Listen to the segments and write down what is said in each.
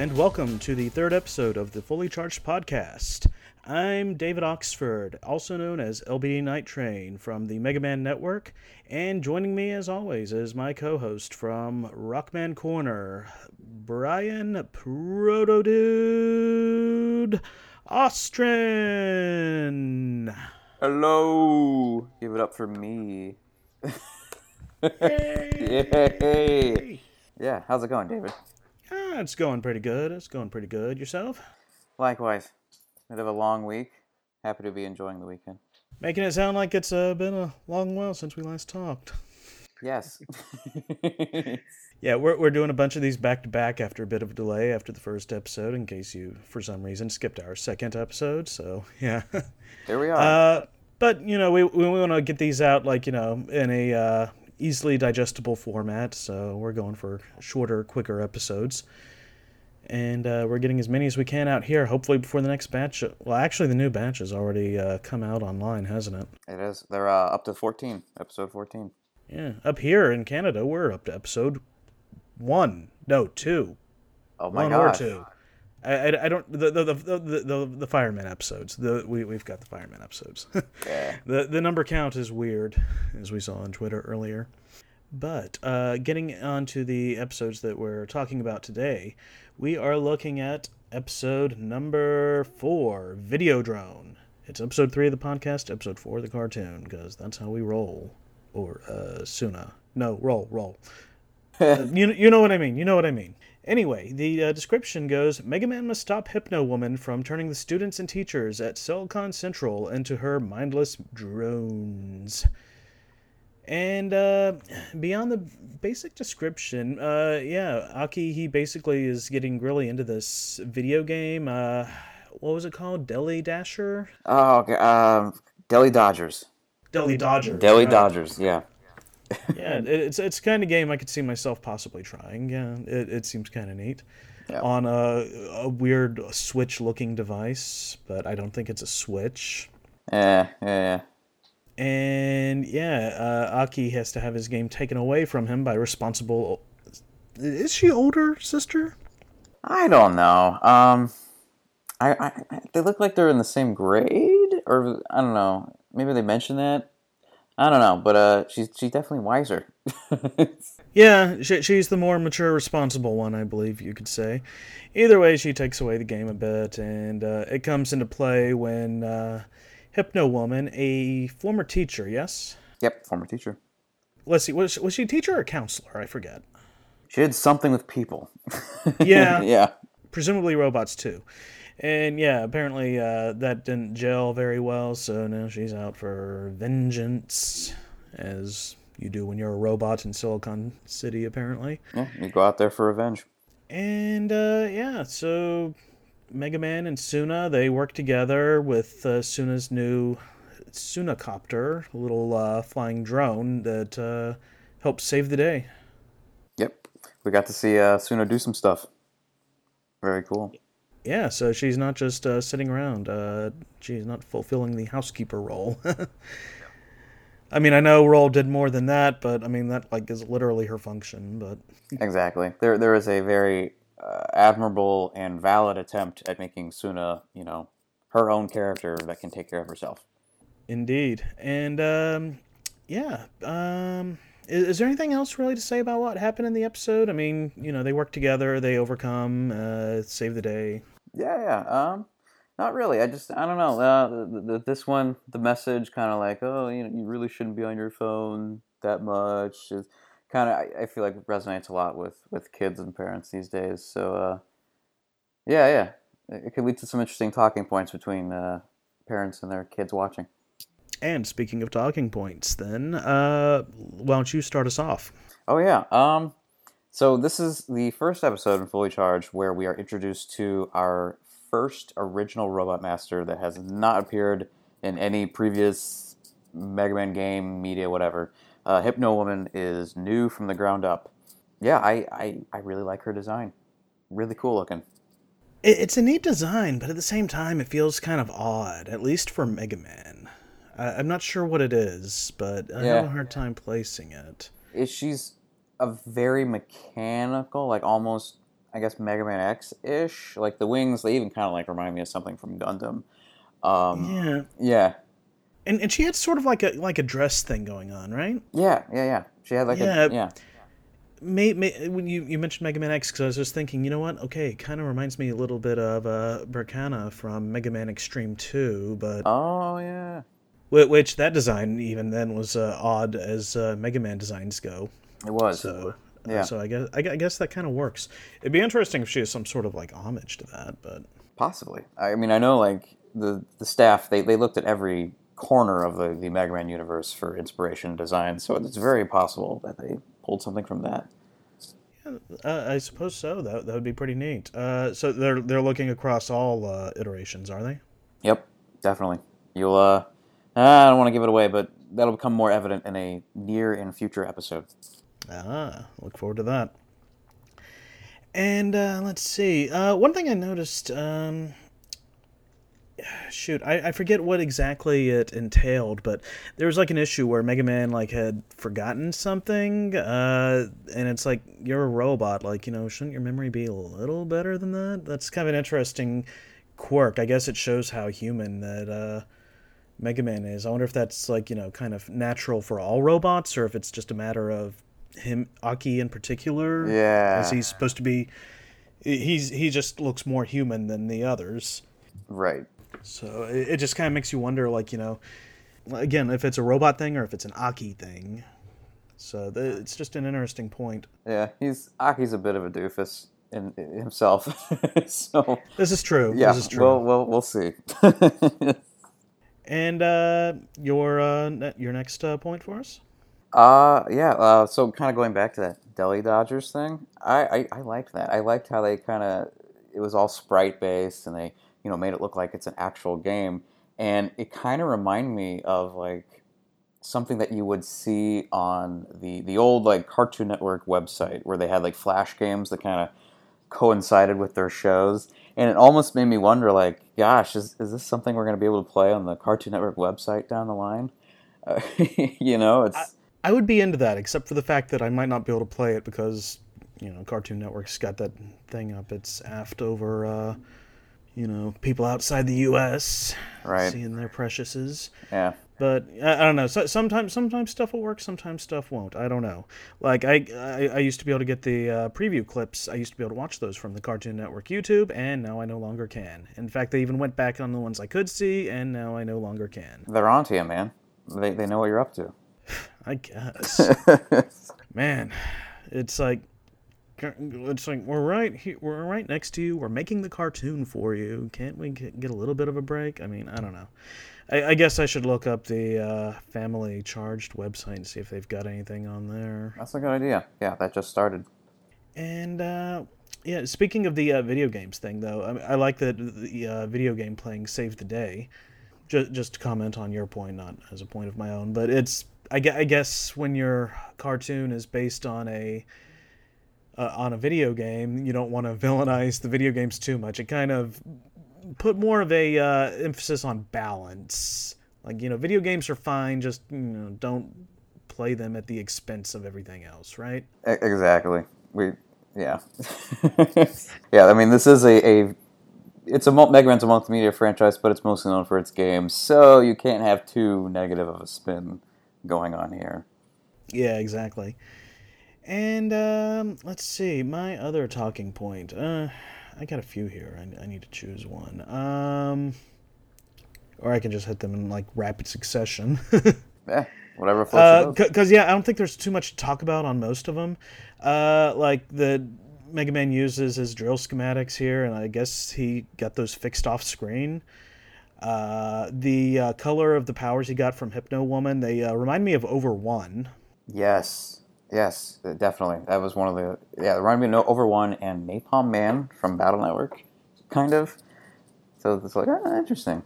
And welcome to the third episode of the Fully Charged Podcast. I'm David Oxford, also known as LBD Nytetrayn from the Mega Man Network, and joining me as always is my co host from Rockman Corner, Brian Protodude Ostrin. Hello. Give it up for me. Yay. Yeah, how's it going, David? It's going pretty good. It's going pretty good. Yourself? Likewise. Bit of a long week. Happy to be enjoying the weekend. Making it sound like it's uh, been a long while since we last talked. Yes. Yeah, we're, we're doing a bunch of these back to back after a bit of a delay after the first episode, in case you, for some reason, skipped our second episode. So, yeah. there we are. Uh, but, you know, we, we want to get these out, like, you know, in a uh, easily digestible format. So, we're going for shorter, quicker episodes. And uh, we're getting as many as we can out here, hopefully before the next batch. Well, actually, the new batch has already uh, come out online, hasn't it? it is. They're uh, up to 14, episode 14. Yeah. Up here in Canada, we're up to episode one. No, two. Oh my one gosh. or two. I, I, I don't the the, the the the the fireman episodes. The we we've got the fireman episodes. Yeah. the the number count is weird, as we saw on Twitter earlier. But uh, getting on to the episodes that we're talking about today, we are looking at episode number four, Videodrone. It's episode three of the podcast, episode four of the cartoon, because that's how we roll. Or uh, Suna. No, roll, roll. Uh, you, you know what I mean. You know what I mean. Anyway, the uh, description goes Mega Man must stop Hypno Woman from turning the students and teachers at Silicon Central into her mindless drones. And uh, beyond the basic description, uh, yeah, Aki, he basically is getting really into this video game. Uh, what was it called? Deli Dasher? Oh, okay. Um, Delhi Dodgers. Deli Dodger. Delhi right. Dodgers, yeah. yeah, it- it's it's kind of game I could see myself possibly trying. Yeah, it, it seems kind of neat. Yeah. On a, a weird Switch looking device, but I don't think it's a Switch. Yeah, yeah, yeah. And yeah, uh, Aki has to have his game taken away from him by responsible. Is she older sister? I don't know. Um, I, I, they look like they're in the same grade, or I don't know. Maybe they mentioned that. I don't know, but uh, she's she's definitely wiser. Yeah, she, she's the more mature, responsible one, I believe you could say. Either way, she takes away the game a bit, and uh, it comes into play when uh, Hypno Woman, a former teacher, yes? yep, former teacher. Let's see, was, was she a teacher or a counselor? I forget. She did something with people. Yeah. yeah. Presumably robots too. And yeah, apparently uh, that didn't gel very well, so now she's out for vengeance, as you do when you're a robot in Silicon City, apparently. Yeah, you go out there for revenge. And uh, yeah, so Mega Man and Suna they work together with uh, Suna's new Sunacopter, a little uh, flying drone that uh, helps save the day. Yep. We got to see uh, Suna do some stuff. Very cool. Yeah, so she's not just uh, sitting around. Uh, she's not fulfilling the housekeeper role. I mean, I know Roll did more than that, but I mean that like is literally her function. But Exactly. There, there is a very uh, admirable and valid attempt at making Suna, you know, her own character that can take care of herself. Indeed. And um, yeah, um, is, is there anything else really to say about what happened in the episode? I mean, you know, they work together, they overcome, uh, save the day. Yeah, yeah. Um, not really. I just, I don't know. Uh, the, the, this one, the message, kind of like, oh, you know, you really shouldn't be on your phone that much. Is kind of, I, I feel like resonates a lot with with kids and parents these days. So, uh, yeah, yeah, it, it could lead to some interesting talking points between uh, parents and their kids watching. And speaking of talking points, then, uh, why don't you start us off? Oh yeah. Um, so this is the first episode in Fully Charged where we are introduced to our first original Robot Master that has not appeared in any previous Mega Man game, media, whatever. Uh, Hypno Woman is new from the ground up. Yeah, I, I, I really like her design. Really cool looking. It, it's a neat design, but at the same time, it feels kind of odd, at least for Mega Man. I, I'm not sure what it is, but I Yeah. have a hard time placing it. Is she's a very mechanical, like almost I guess Mega Man X ish. Like the wings, they even kind of like remind me of something from Gundam. Um, Yeah, yeah, and and she had sort of like a like a dress thing going on, right? yeah, yeah, yeah. She had like Yeah. a yeah, May, may, when you, you mentioned Mega Man X, because I was just thinking, you know what? Okay, it kind of reminds me a little bit of uh, Berkana from Mega Man Xtreme 2, but Oh yeah, whi- which that design even then was uh, odd as uh, Mega Man designs go. it was. So Yeah. so I guess I, I guess that kind of works. It'd be interesting if she has some sort of like homage to that, but Possibly. I mean, I know like the the staff they, they looked at every corner of the, the Mega Man universe for inspiration and design, so it's very possible that they pulled something from that. uh, I suppose so. That that would be pretty neat. Uh, so they're they're looking across all uh, iterations, are they? Yep, definitely. You'll uh, I don't want to give it away, but that'll become more evident in a near and future episode. Ah, look forward to that. And uh, let's see. Uh, one thing I noticed. Um, shoot, I, I forget what exactly it entailed, but there was like an issue where Mega Man like had forgotten something, uh, and it's like you're a robot. Like you know, shouldn't your memory be a little better than that? That's kind of an interesting quirk. I guess it shows how human that uh, Mega Man is. I wonder if that's like you know kind of natural for all robots, or if it's just a matter of him Aki in particular. Yeah. Is he supposed to be? He's he just looks more human than the others. Right. So it, it just kind of makes you wonder, like you know, again, if it's a robot thing or if it's an Aki thing. So the, it's just an interesting point. Yeah, he's Aki's a bit of a doofus in, in himself. so This is true. yeah, This is true. we'll we'll we'll see. and uh, your uh, your next uh, point for us? Uh, yeah. Uh, so kind of going back to that Deli Dodgers thing, I, I, I liked that. I liked how they kind of it was all sprite based, and they you know made it look like it's an actual game, and it kind of reminded me of like something that you would see on the the old like Cartoon Network website where they had like flash games that kind of coincided with their shows. And it almost made me wonder, like, gosh, is, is this something we're going to be able to play on the Cartoon Network website down the line? Uh, you know, it's I would be into that, except for the fact that I might not be able to play it because, you know, Cartoon Network's got that thing up its aft over, uh, you know, people outside the U.S. Right. seeing their preciouses. yeah. But I, I don't know. So, sometimes, sometimes stuff will work. Sometimes stuff won't. I don't know. Like I, I, I used to be able to get the uh, preview clips. I used to be able to watch those from the Cartoon Network YouTube, and now I no longer can. In fact, they even went back on the ones I could see, and now I no longer can. They're onto you, man. They, they know what you're up to. I guess. Man, it's like it's like we're right here, we're right next to you. We're making the cartoon for you. Can't we get a little bit of a break? I mean, I don't know. I, I guess I should look up the uh, Fully Charged website and see if they've got anything on there. That's a good idea. Yeah, that just started. And uh, yeah, speaking of the uh, video games thing, though, I, I like that the uh, video game playing saved the day. Just, just to comment on your point, not as a point of my own, but it's I guess when your cartoon is based on a uh, on a video game, you don't want to villainize the video games too much. It kind of put more of a uh, emphasis on balance. Like you know, video games are fine, just you know, don't play them at the expense of everything else, right? Exactly. We, yeah. yeah, I mean, this is a, a it's a Mega Man's a multimedia franchise, but it's mostly known for its games, so you can't have too negative of a spin going on here. Yeah, exactly. And um, let's see, my other talking point. Uh, I got a few here. I, I need to choose one. Um, or I can just hit them in like rapid succession. Yeah, whatever floats your boat. Because yeah, I don't think there's too much to talk about on most of them. Uh, like the Mega Man uses his drill schematics here, and I guess he got those fixed off screen. Uh, the uh, color of the powers he got from Hypno Woman, they uh, remind me of Over One. Yes, yes, uh, definitely. That was one of the yeah. It reminded me of Over One and Napalm Man from Battle Network, kind of. So it's like ah, interesting.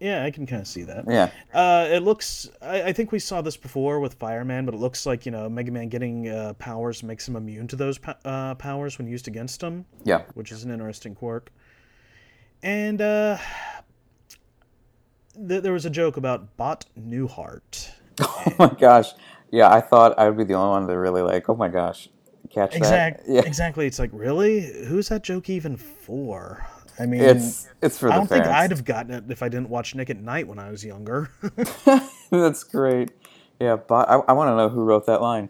Yeah, I can kind of see that. Yeah, Uh, it looks. I, I think we saw this before with Fireman, but it looks like you know Mega Man getting uh, powers makes him immune to those uh, powers when used against him, yeah. which is an interesting quirk. And uh, th- there was a joke about Bot Newhart. Oh my gosh. Yeah, I thought I would be the only one to really like. Oh my gosh, catch Exact, that. Yeah, Exactly. It's like, really? Who's that joke even for? I mean, it's it's for the I don't think. I'd have gotten it if I didn't watch Nick at Night when I was younger. That's great. Yeah, but I, I want to know who wrote that line.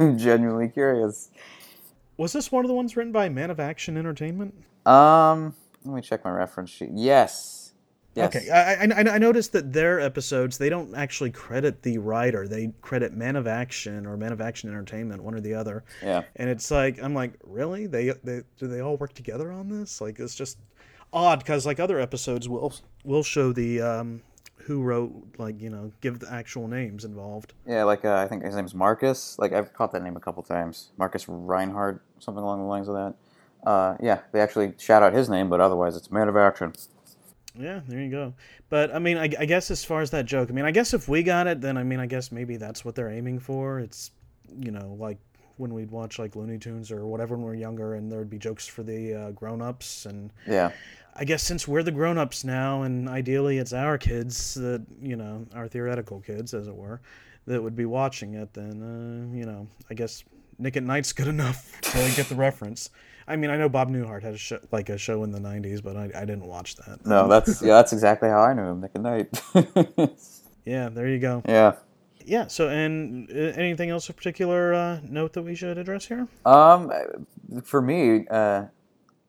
I'm genuinely curious. was this one of the ones written by Man of Action Entertainment? Um, let me check my reference sheet. Yes. Yes. Okay, I, I, I noticed that their episodes they don't actually credit the writer; they credit Man of Action or Man of Action Entertainment, one or the other. Yeah. And it's like I'm like, really? They they do they all work together on this? Like it's just odd because like other episodes will will show the um, who wrote like you know give the actual names involved. Yeah, like uh, I think his name's Marcus. Like I've caught that name a couple times. Marcus Reinhardt, something along the lines of that. Uh, yeah, they actually shout out his name, but otherwise it's Man of Action. Yeah, there you go. But I mean, I, I guess as far as that joke, I mean, I guess if we got it, then I mean, I guess maybe that's what they're aiming for. It's you know like when we'd watch like Looney Tunes or whatever when we were younger, and there'd be jokes for the uh, grown-ups and Yeah. I guess since we're the grown-ups now, and ideally it's our kids that you know, our theoretical kids, as it were, that would be watching it. Then uh, you know, I guess Nick at Night's good enough to get the reference. I mean, I know Bob Newhart had a show, like a show in the '90s, but I, I didn't watch that. No, that's yeah, that's exactly how I knew him, Nick at Night. Yeah, there you go. yeah. Yeah. So, and uh, anything else of particular uh, note that we should address here? Um, for me, uh,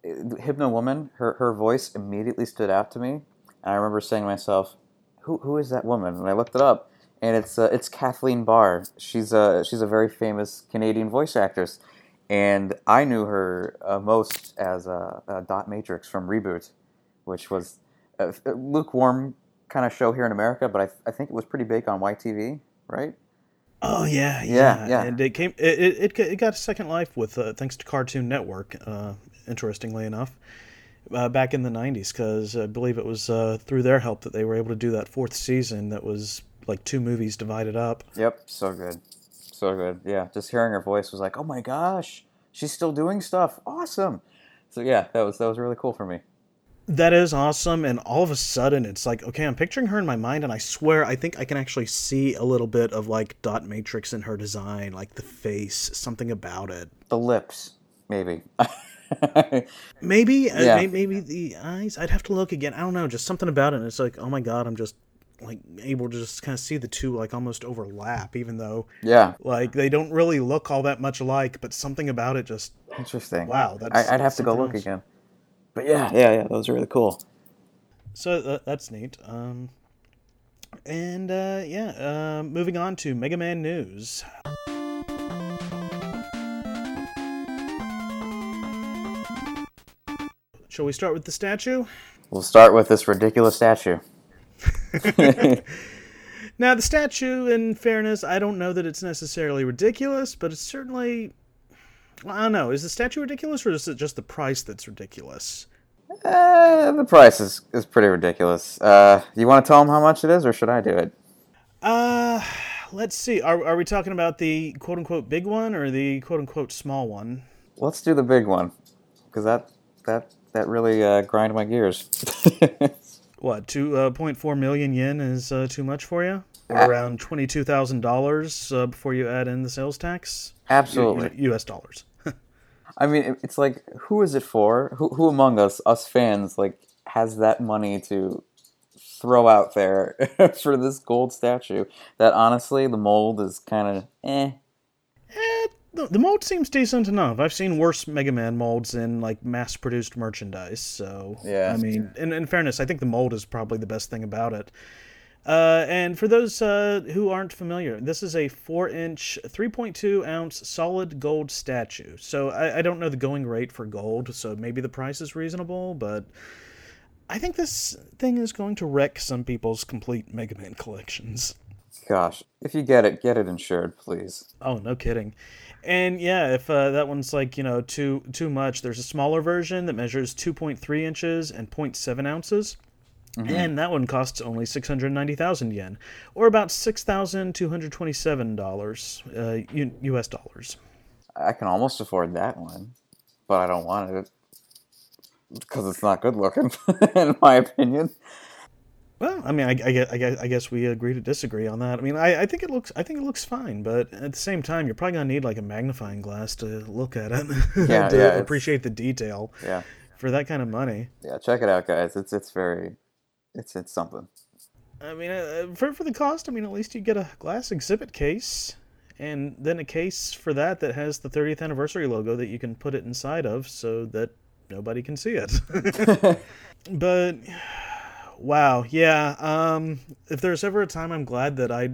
Hypno Woman, her her voice immediately stood out to me, and I remember saying to myself, "Who who is that woman?" And I looked it up, and it's uh, it's Kathleen Barr. She's a she's a very famous Canadian voice actress, and I knew her uh, most as uh, uh, Dot Matrix from Reboot, which was a, a lukewarm kind of show here in America, but I, I think it was pretty big on YTV, right? Oh yeah, Yeah, yeah. And it came. It it, it, it got a second life with uh, thanks to Cartoon Network. Uh, interestingly enough, uh, back in the '90s, because I believe it was uh, through their help that they were able to do that fourth season. That was like two movies divided up. Yep, so good. So good. Yeah, just hearing her voice was like, "Oh my gosh, she's still doing stuff. Awesome." So yeah, that was that was really cool for me. That is awesome, and all of a sudden it's like, okay, I'm picturing her in my mind, and I swear I think I can actually see a little bit of like dot matrix in her design, like the face, something about it. The lips, maybe. Maybe, uh, Yeah. may- maybe the eyes. I'd have to look again. I don't know, just something about it. And it's like, oh my god, I'm just like able to just kind of see the two like almost overlap, even though yeah, like they don't really look all that much alike. But something about it just interesting. wow. That's I, I'd have to go look else. again. But yeah, yeah, yeah, that was really cool. So that, that's neat. Um, and uh, yeah, uh, moving on to Mega Man news. Shall we start with the statue? We'll start with this ridiculous statue. Now, the statue, in fairness, I don't know that it's necessarily ridiculous, but it's certainly. I don't know. Is the statue ridiculous, or is it just the price that's ridiculous? Uh, the price is, is pretty ridiculous. Uh, you want to tell them how much it is, or should I do it? Uh, let's see. Are, are we talking about the quote unquote big one or the quote unquote small one? Let's do the big one, because that that that really uh, grind my gears. What, 2.4 million yen is uh, too much for you? Or around $22,000 uh, before you add in the sales tax? Absolutely. U- US dollars. I mean, it's like, who is it for? Who, who among us, us fans, like, has that money to throw out there for this gold statue? That honestly, the mold is kind of eh. The, the mold seems decent enough. I've seen worse Mega Man molds in like mass-produced merchandise. So Yeah. I mean, in, in fairness, I think the mold is probably the best thing about it. Uh, and for those uh, who aren't familiar, this is a four-inch, 3.2 ounce solid gold statue. So I, I don't know the going rate for gold, so maybe the price is reasonable, but I think this thing is going to wreck some people's complete Mega Man collections. Gosh, if you get it, get it insured, please. Oh, no kidding. And yeah, if uh, that one's like you know too too much, there's a smaller version that measures 2.3 inches and 0.7 ounces, and that one costs only 690,000 yen, or about six thousand two hundred twenty-seven dollars, uh, U- U.S. dollars. I can almost afford that one, but I don't want it because it's not good looking, in my opinion. Well, I mean, I, I, guess- I, guess- I guess we agree to disagree on that. I mean, I, I think it looks I think it looks fine, but at the same time, you're probably gonna need like a magnifying glass to look at it Yeah, to yeah, appreciate the detail Yeah, for that kind of money. yeah. Check it out, guys. It's it's very, it's it's something. I mean, uh, for for the cost, I mean, at least you get a glass exhibit case, and then a case for that that has the 30th anniversary logo that you can put it inside of, so that nobody can see it. but wow, yeah. Um, if there's ever a time I'm glad that I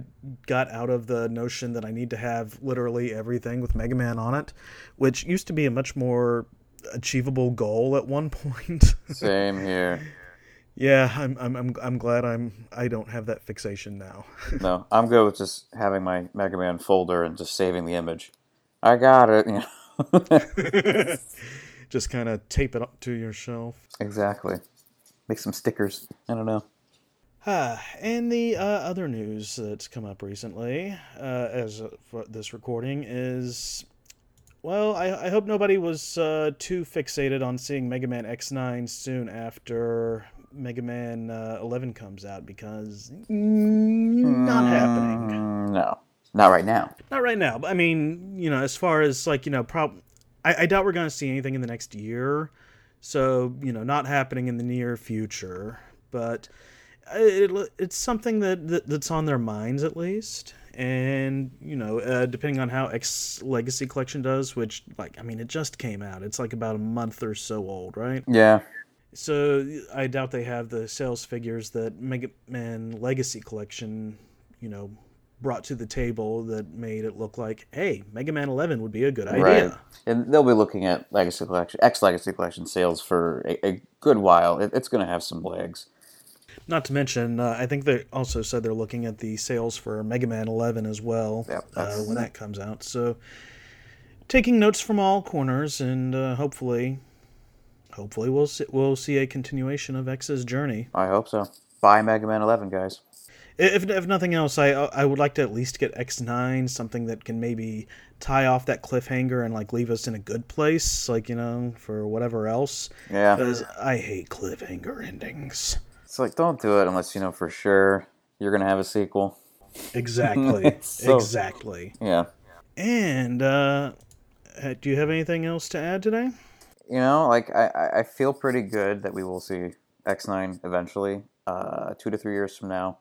got out of the notion that I need to have literally everything with Mega Man on it, which used to be a much more achievable goal at one point. Same here. yeah, I'm, I'm I'm I'm glad I'm I don't have that fixation now. No, I'm good with just having my Mega Man folder and just saving the image. I got it. You know? Just kind of tape it up to your shelf. exactly. Make some stickers. I don't know. Ah, and the uh, other news that's come up recently, uh, as for this recording, is well, I, I hope nobody was uh, too fixated on seeing Mega Man X9 soon after Mega Man uh, 11 comes out because mm, not happening. Mm, no, not right now. Not right now, but I mean, you know, as far as like you know, prob, I, I doubt we're going to see anything in the next year. So you know, not happening in the near future, but it, it's something that, that that's on their minds at least. And you know, uh, depending on how X Legacy Collection does, which like I mean, it just came out. It's like about a month or so old, right? Yeah, So I doubt they have the sales figures that Mega Man Legacy Collection, you know, brought to the table that made it look like, hey, Mega Man 11 would be a good idea. right. And they'll be looking at Legacy Collection, X Legacy Collection sales for a, a good while. It, it's going to have some legs. Not to mention, uh, I think they also said they're looking at the sales for Mega Man 11 as well Yep, uh, when that comes out. So taking notes from all corners, and uh, hopefully, hopefully we'll see, we'll see a continuation of X's journey. I hope so. Buy Mega Man 11, guys. If, if nothing else, I I would like to at least get X nine something that can maybe tie off that cliffhanger and like leave us in a good place, like you know, for whatever else. Yeah. Because I hate cliffhanger endings. It's like, don't do it unless you know for sure you're going to have a sequel. Exactly. So- exactly. Yeah. And uh, uh, do you have anything else to add today? You know, like, I, I- I feel pretty good that we will see X9 eventually, uh, two to three years from now.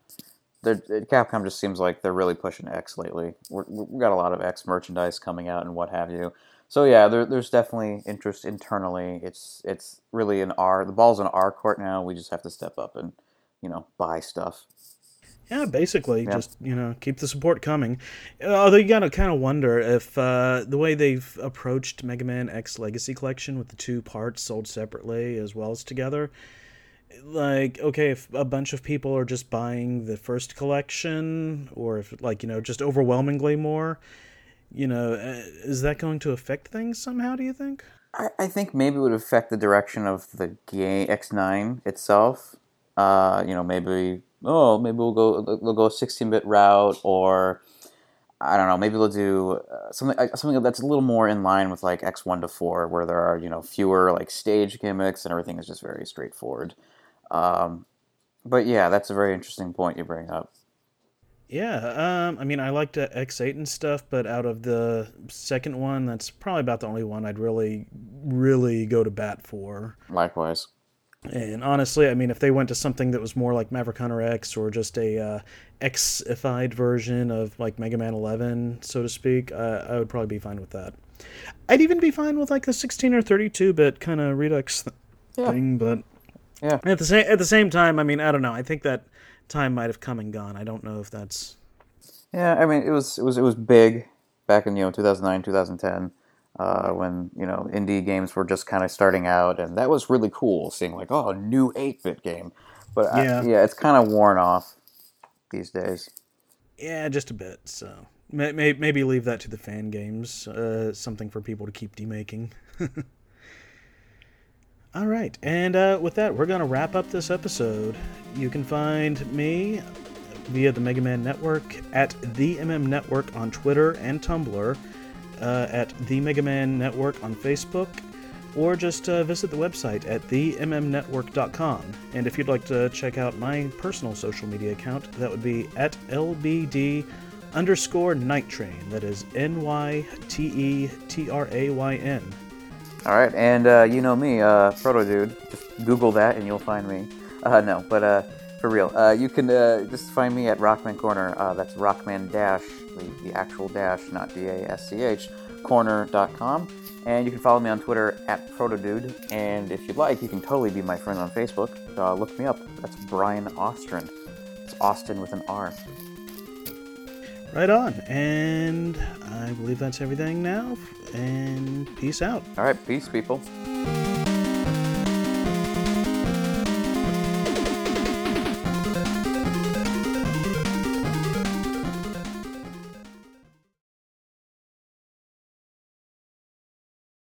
They're, Capcom just seems like they're really pushing X lately. We're, we've got a lot of X merchandise coming out and what have you. So yeah, there, there's definitely interest internally. It's it's really in our the ball's in our court now. We just have to step up and you know buy stuff. Yeah, basically, Yeah. just you know, keep the support coming. Although you gotta kind of wonder if uh, the way they've approached Mega Man X Legacy Collection with the two parts sold separately as well as together, like okay, if a bunch of people are just buying the first collection, or if like you know, just overwhelmingly more, you know, uh, is that going to affect things somehow? Do you think? I, I think maybe it would affect the direction of the game X9 itself. Uh, you know, maybe oh, maybe we'll go they'll go 16-bit route, or I don't know, maybe they'll do uh, something uh, something that's a little more in line with like X1 to 4, where there are you know fewer like stage gimmicks and everything is just very straightforward. Um, but yeah, that's a very interesting point you bring up. Yeah, um, I mean, I liked uh, X8 and stuff, but out of the second one, that's probably about the only one I'd really, really go to bat for. Likewise. And honestly, I mean, if they went to something that was more like Maverick Hunter X or just a uh, X-ified version of like Mega Man 11, so to speak, uh, I would probably be fine with that. I'd even be fine with like the 16 or 32-bit kind of Redux th- Yeah. thing, but Yeah. at the same at the same time, I mean, I don't know. I think that time might have come and gone. I don't know if that's Yeah, I mean, it was it was it was big back in you know 2009, 2010, uh, when you know indie games were just kind of starting out, and that was really cool seeing like oh a new 8-bit game. But I- Yeah. yeah, it's kind of worn off these days. Yeah, just a bit. So may, may, maybe leave that to the fan games. Uh, something for people to keep demaking. All right, and uh, with that, we're gonna wrap up this episode. You can find me via the Mega Man Network at the MM Network on Twitter and Tumblr, uh, at the Mega Man Network on Facebook. or just uh, visit the website at themmnetwork.com. And if you'd like to check out my personal social media account, that would be at lbd underscore night train. That is N Y T E T R A Y N. All right, and uh, you know me, uh, Proto Dude. Just Google that and you'll find me. Uh, no, but uh, for real, uh, you can uh, just find me at Rockman Corner. That's Rockman Dash, the, the actual dash, not D A S C H, corner.com. And you can follow me on Twitter at ProtoDude. And if you'd like, you can totally be my friend on Facebook. Uh, look me up. That's Brian Ostrin. It's Austin with an R. Right on. And I believe that's everything now. And peace out. All right, peace, people.